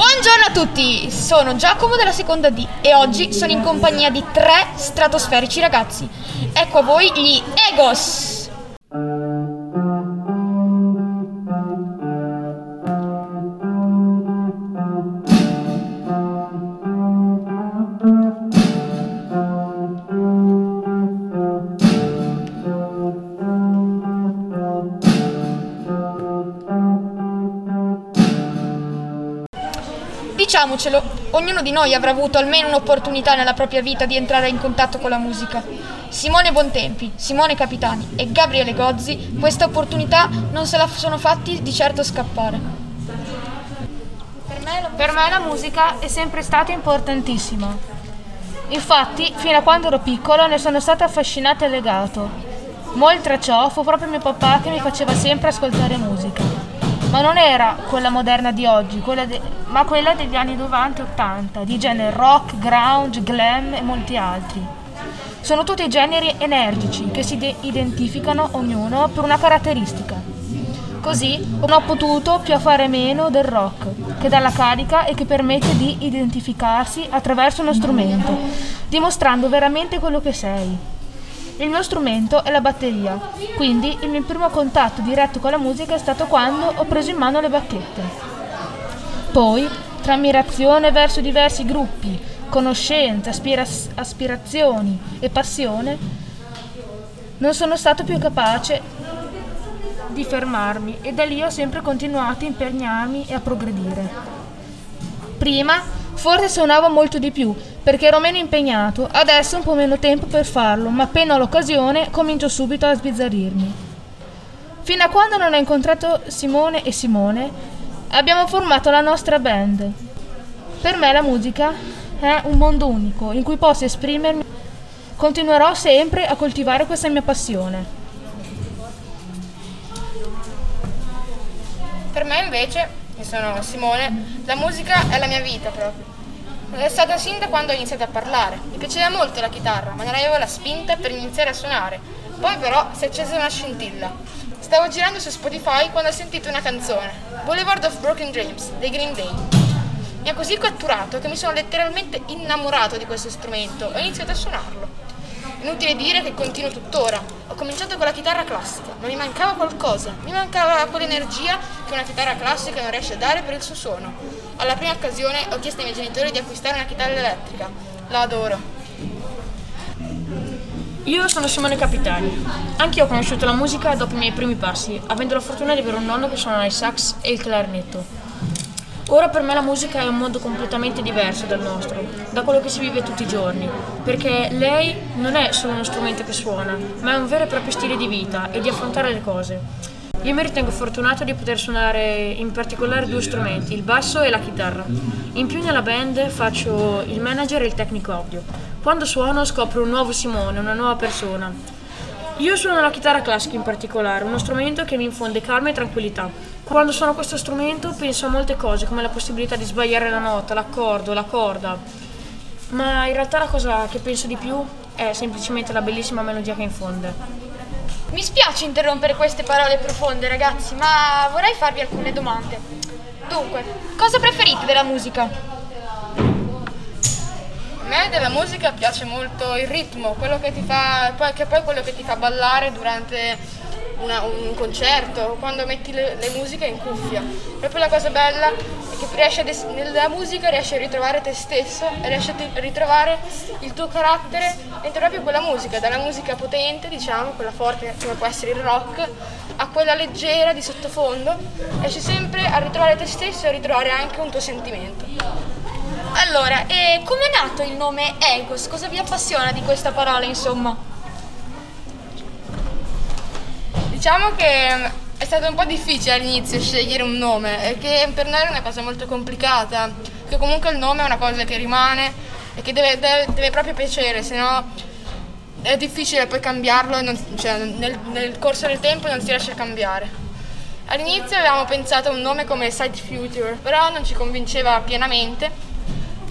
Buongiorno a tutti, sono Giacomo della seconda D e oggi sono in compagnia di tre stratosferici ragazzi. Ecco a voi gli Egos. Diciamocelo, ognuno di noi avrà avuto almeno un'opportunità nella propria vita di entrare in contatto con la musica. Simone Bontempi, Simone Capitani e Gabriele Gozzi questa opportunità non se la sono fatti di certo scappare. Per me, la musica è sempre stata importantissima. Infatti, fino a quando ero piccolo ne sono stato affascinato e legato. Oltre a ciò, fu proprio mio papà che mi faceva sempre ascoltare musica ma non era quella moderna di oggi, quella de- ma quella degli anni 90 e 80, di genere rock, grunge, glam e molti altri. Sono tutti generi energici che si de- identificano ognuno per una caratteristica. Così non ho potuto più fare meno del rock, che dà la carica e che permette di identificarsi attraverso uno strumento, dimostrando veramente quello che sei. Il mio strumento è la batteria, quindi il mio primo contatto diretto con la musica è stato quando ho preso in mano le bacchette. Poi, tra ammirazione verso diversi gruppi, conoscenza, aspira- aspirazioni e passione, non sono stato più capace di fermarmi e da lì ho sempre continuato a impegnarmi e a progredire. Prima Forse suonavo molto di più, perché ero meno impegnato, adesso un po' meno tempo per farlo, ma appena ho l'occasione comincio subito a sbizzarrirmi. Fino a quando non ho incontrato Simone e Simone, abbiamo formato la nostra band. Per me la musica è un mondo unico in cui posso esprimermi. Continuerò sempre a coltivare questa mia passione. Per me invece che sono Simone, la musica è la mia vita proprio. È stata sin da quando ho iniziato a parlare. Mi piaceva molto la chitarra, ma non avevo la spinta per iniziare a suonare. Poi però si è accesa una scintilla. Stavo girando su Spotify quando ho sentito una canzone, Boulevard of Broken Dreams, dei Green Day. Mi ha così catturato che mi sono letteralmente innamorato di questo strumento e ho iniziato a suonarlo. Inutile dire che continuo tuttora. Ho cominciato con la chitarra classica, ma mi mancava qualcosa. Mi mancava quell'energia che una chitarra classica non riesce a dare per il suo suono. Alla prima occasione ho chiesto ai miei genitori di acquistare una chitarra elettrica. La adoro. Io sono Simone Capitani. Anche io ho conosciuto la musica dopo i miei primi passi, avendo la fortuna di avere un nonno che suona il sax e il clarinetto. Ora per me la musica è un mondo completamente diverso dal nostro, da quello che si vive tutti i giorni, perché lei non è solo uno strumento che suona, ma è un vero e proprio stile di vita e di affrontare le cose. Io mi ritengo fortunato di poter suonare in particolare due strumenti, il basso e la chitarra. In più nella band faccio il manager e il tecnico audio. Quando suono scopro un nuovo Simone, una nuova persona. Io suono la chitarra classica in particolare, uno strumento che mi infonde calma e tranquillità. Quando suono questo strumento penso a molte cose, come la possibilità di sbagliare la nota, l'accordo, la corda. Ma in realtà la cosa che penso di più è semplicemente la bellissima melodia che infonde. Mi spiace interrompere queste parole profonde, ragazzi, ma vorrei farvi alcune domande. Dunque, cosa preferite della musica? Me della musica piace molto il ritmo, quello che ti fa, che poi quello che ti fa ballare durante una, un concerto, quando metti le, le, musiche in cuffia. Proprio la cosa bella è che riesci des- nella musica riesci a ritrovare te stesso riesci a ritrovare il tuo carattere dentro proprio quella musica, dalla musica potente, diciamo, quella forte come può essere il rock, a quella leggera di sottofondo, riesci sempre a ritrovare te stesso e a ritrovare anche un tuo sentimento. Allora, e come è nato il nome Egos? Cosa vi appassiona di questa parola, insomma? Diciamo che è stato un po' difficile all'inizio scegliere un nome, perché per noi era una cosa molto complicata, che comunque il nome è una cosa che rimane e che deve, deve, deve proprio piacere, se no è difficile poi cambiarlo, non, cioè, nel, nel, corso del tempo non si riesce a cambiare. All'inizio avevamo pensato a un nome come Side Future, però non ci convinceva pienamente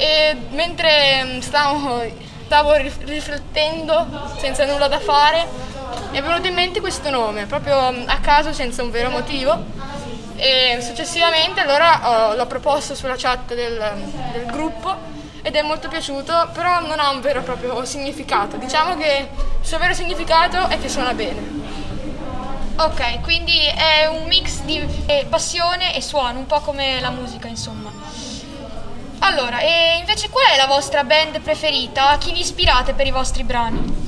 e mentre stavo, stavo riflettendo senza nulla da fare mi è venuto in mente questo nome, proprio a caso, senza un vero motivo. e successivamente allora l'ho proposto sulla chat del, del gruppo ed è molto piaciuto, però non ha un vero e proprio significato. Diciamo che il suo vero significato è che suona bene. Ok, quindi è un mix di eh, passione e suono, un po' come la musica, insomma. Allora, e invece qual è la vostra band preferita? A chi vi ispirate per i vostri brani?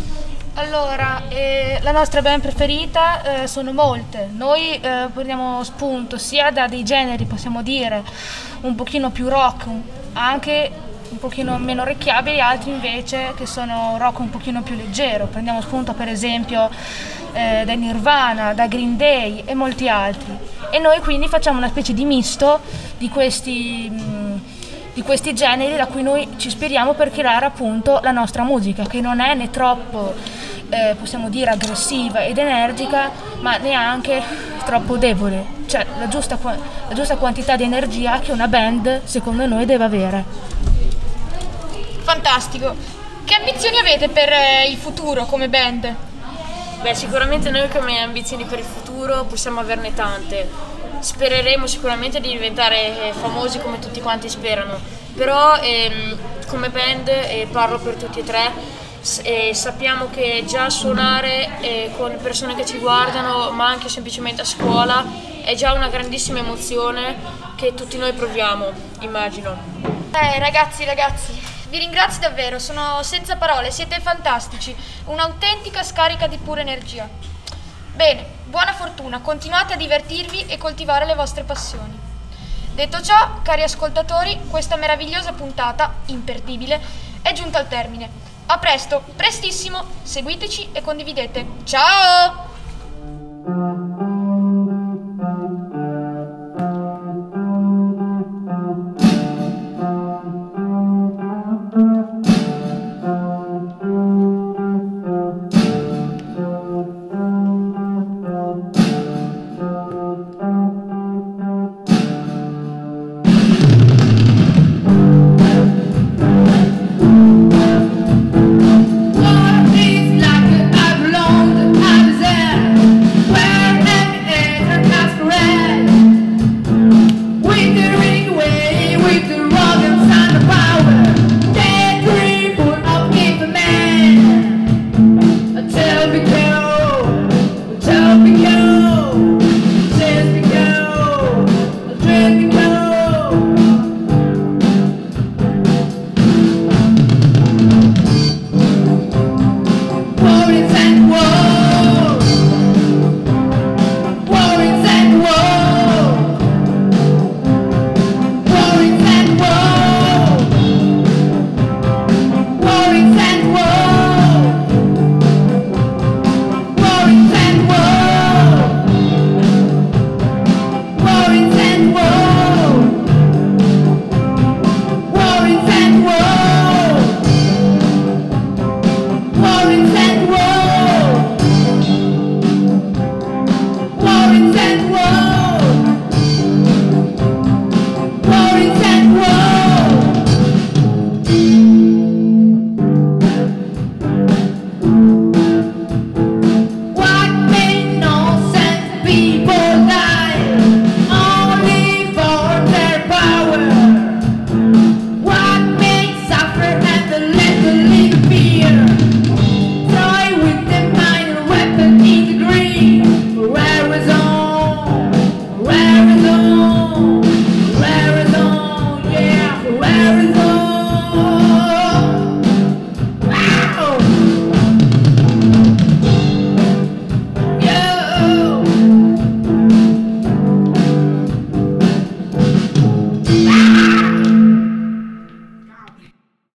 Allora, eh, la nostra band preferita eh, sono molte. Noi eh, prendiamo spunto sia da dei generi, possiamo dire, un pochino più rock, anche un pochino meno orecchiabili, altri invece che sono rock un pochino più leggero. Prendiamo spunto per esempio eh, da Nirvana, da Green Day e molti altri. E noi quindi facciamo una specie di misto di questi... mh, di questi generi da cui noi ci ispiriamo per creare appunto la nostra musica, che non è né troppo, eh, possiamo dire, aggressiva ed energica, ma neanche troppo debole. Cioè la giusta, la giusta quantità di energia che una band, secondo noi, deve avere. Fantastico. Che ambizioni avete per eh, il futuro come band? Beh, sicuramente noi come ambizioni per il futuro possiamo averne tante. Spereremo sicuramente di diventare eh, famosi come tutti quanti sperano, però ehm, come band, e parlo per tutti e tre, eh, sappiamo che già suonare eh, con persone che ci guardano, ma anche semplicemente a scuola, è già una grandissima emozione che tutti noi proviamo, immagino. Eh, ragazzi, ragazzi, vi ringrazio davvero, sono senza parole, siete fantastici, un'autentica scarica di pura energia. Bene, buona fortuna, continuate a divertirvi e coltivare le vostre passioni. Detto ciò, cari ascoltatori, questa meravigliosa puntata, imperdibile, è giunta al termine. A presto, prestissimo, seguiteci e condividete. Ciao! everything